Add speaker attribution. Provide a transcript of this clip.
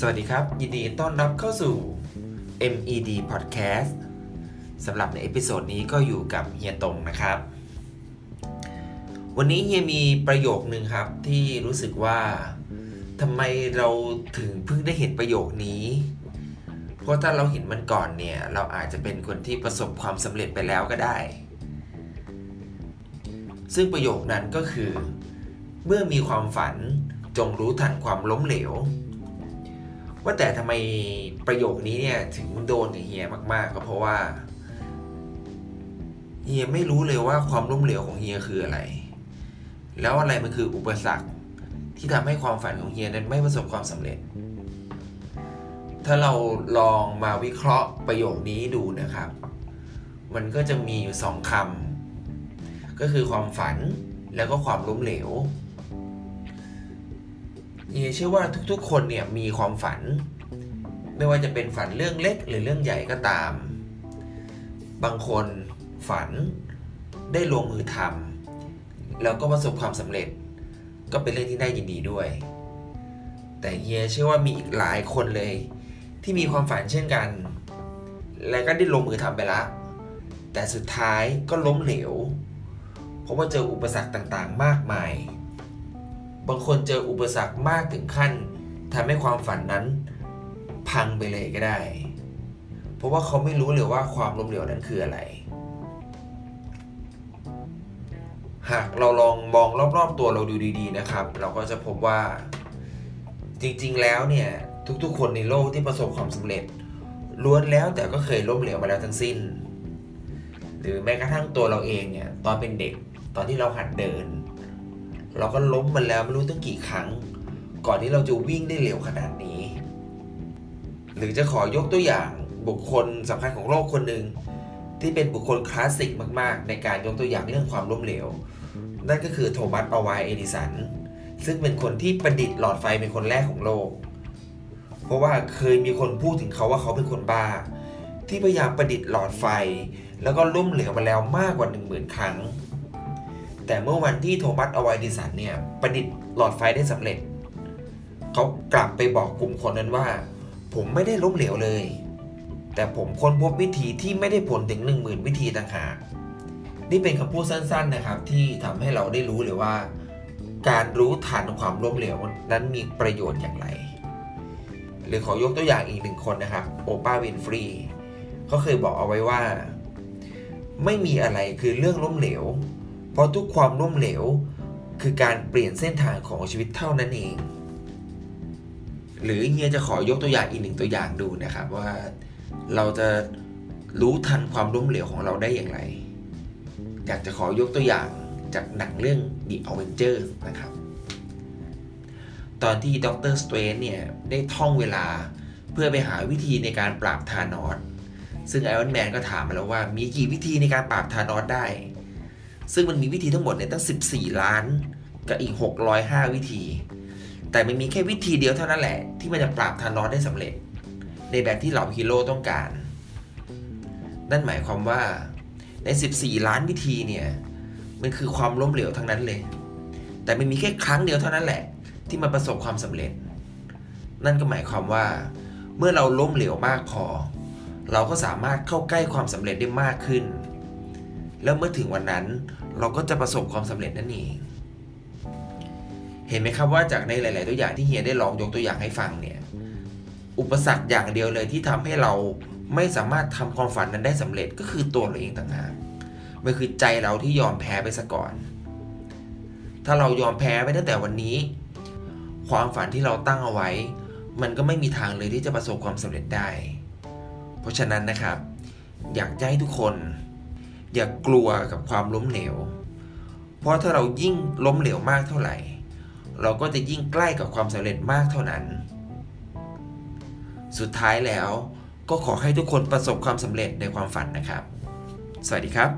Speaker 1: สวัสดีครับ ยินดีต้อนรับเข้าสู่ MED Podcast สำหรับใน episode นี้ก็อยู่กับเฮียตงนะครับ วันนี้เฮียมีประโยคนึงครับที่รู้สึกว่าทำไมเราถึงเพิ่งได้เห็นประโยคนี้ เพราะถ้าเราเห็นมันก่อนเนี่ย เราอาจจะเป็นคนที่ประสบความสำเร็จไปแล้วก็ได้ ซึ่งประโยคนั้นก็คือ เมื่อมีความฝันจงรู้ทันความล้มเหลว ว่าแต่ทำไมประโยคนี้เนี่ยถึงโดนกับเฮียมาก ๆ ก็เพราะว่าเฮียไม่รู้เลยว่าความล้มเหลวของเฮียคืออะไร แล้วอะไรมันคืออุปสรรคที่ทำให้ความฝันของเฮียนั้นไม่ประสบความสำเร็จ ถ้าเราลองมาวิเคราะห์ประโยคนี้ดูนะครับ มันก็จะมีอยู่สองคำก็คือความฝันแล้วก็ความล้มเหลว เยเชื่อว่าทุกๆ คนเนี่ยมีความฝัน ไม่ว่าจะเป็นฝันเรื่องเล็กหรือเรื่องใหญ่ก็ตาม บางคนฝันได้ลงมือทำแล้วก็ประสบความสำเร็จ ก็เป็นเรื่องที่น่ายินดีด้วย แต่เฮียเชื่อว่ามีอีกหลายคนเลย ที่มีความฝันเช่นกัน และก็ได้ลงมือทำไปละ แต่สุดท้ายก็ล้มเหลว เพราะว่าเจออุปสรรคต่างๆ มากมาย บางคนเจออุปสรรคมากถึงขั้นทำให้ความฝันนั้น พังไปเลยก็ได้ เพราะว่าเขาไม่รู้เลยว่าความล้มเหลวนั้นคืออะไร หากเราลองมองรอบๆตัวเราดูดีๆนะครับ เราก็จะพบว่าจริงๆแล้วเนี่ย ทุกๆ คนในโลกที่ประสบความสำเร็จล้วนแล้วแต่ก็เคยล้มเหลวมาแล้วทั้งสิ้น หรือแม้กระทั่งตัวเราเองเนี่ยตอนเป็นเด็กตอนที่เราหัดเดิน เราก็ล้มมาแล้วไม่รู้ตั้งกี่ครั้ง ก่อนที่เราจะวิ่งได้เร็วขนาดนี้ หรือจะขอยกตัวอย่างบุคคลสำคัญของโลกคนหนึ่งที่เป็นบุคคลคลาสสิกมาก ๆ ในการยกตัวอย่างเรื่องความล้มเหลว นั่นก็คือโทมัสอัลไวเอดิสัน ซึ่งเป็นคนที่ประดิษฐ์หลอดไฟเป็นคนแรกของโลก เพราะว่าเคยมีคนพูดถึงเขาว่าเขาเป็นคนบ้า ที่พยายามประดิษฐ์หลอดไฟ แล้วก็ล้มเหลวมาแล้วมากกว่า 1 0,000 ครั้ง แต่เมื่อวันที่โทมัสอวัยดิสันเนี่ยประดิษฐ์หลอดไฟได้สำเร็จ เขากลับไปบอกกลุ่มคนนั้นว่า ผมไม่ได้ล้มเหลวเลย แต่ผมค้นพบวิธีที่ไม่ได้ผลถึง 1 0,000 วิธีต่างหากนี่เป็นคำพูดสั้นๆนะครับ ที่ทำให้เราได้รู้เลยว่า การรู้ทันความล้มเหลวนั้นมีประโยชน์อย่างไร หรือขอยกตัวอย่างอีกหนึ่งคนนะครับโอปาวินฟรีเขาเคยบอกเอาไว้ว่า ไม่มีอะไรคือเรื่องล้มเหลว เพราะทุกความล้มเหลว คือการเปลี่ยนเส้นทางของชีวิตเท่านั้นเอง หรือเฮียจะขอยกตัวอย่างอีกหนึ่งตัวอย่างดูนะครับว่าเราจะรู้ทันความล้มเหลวของเราได้อย่างไร อยากจะขอยกตัวอย่างจากหนังเรื่อง The Avengers นะครับ ตอนที่ Doctor Strange เนี่ย ได้ท่องเวลาเพื่อไปหาวิธีในการปราบธานอสซึ่งไอรอนแมนก็ถามมาแล้วว่ามีกี่วิธีในการปราบธานอสได้ ซึ่งมันมีวิธีทั้งหมดเนี่ยตั้ง 14 ล้านกับอีก 605 วิธี แต่มันมีแค่วิธีเดียวเท่านั้นแหละ ที่มันจะปราบธานอสได้สำเร็จ ในแบบที่เหล่าฮีโร่ต้องการ นั่นหมายความว่าใน 14 ล้านวิธีเนี่ย มันคือความล้มเหลวทั้งนั้นเลย แต่มันมีแค่ครั้งเดียวเท่านั้นแหละ ที่มันประสบความสำเร็จ นั่นก็หมายความว่า เมื่อเราล้มเหลวมากพอเราก็สามารถเข้าใกล้ความสำเร็จได้มากขึ้น แล้วเมื่อถึงวันนั้นเราก็จะประสบความสำเร็จนั่นเอง เห็นไหมครับว่าจากในหลาย ๆ ตัวอย่างที่เฮียได้ลองยกตัวอย่างให้ฟังเนี่ย อุปสรรคอย่างเดียวเลยที่ทำให้เราไม่สามารถทำความฝันนั้นได้สำเร็จก็คือตัวเราเองต่างหากมันคือใจเราที่ยอมแพ้ไปซะก่อน ถ้าเรายอมแพ้ไปตั้งแต่วันนี้ ความฝันที่เราตั้งเอาไว้ มันก็ไม่มีทางเลยที่จะประสบความสำเร็จได้ เพราะฉะนั้นนะครับ อยากให้ทุกคน อย่ากกลัวกับความล้มเหลว เพราะถ้าเรายิ่งล้มเหลวมากเท่าไหร่ เราก็จะยิ่งใกล้กับความสำเร็จมากเท่านั้น สุดท้ายแล้วก็ขอให้ทุกคนประสบความสำเร็จในความฝันนะครับ สวัสดีครับ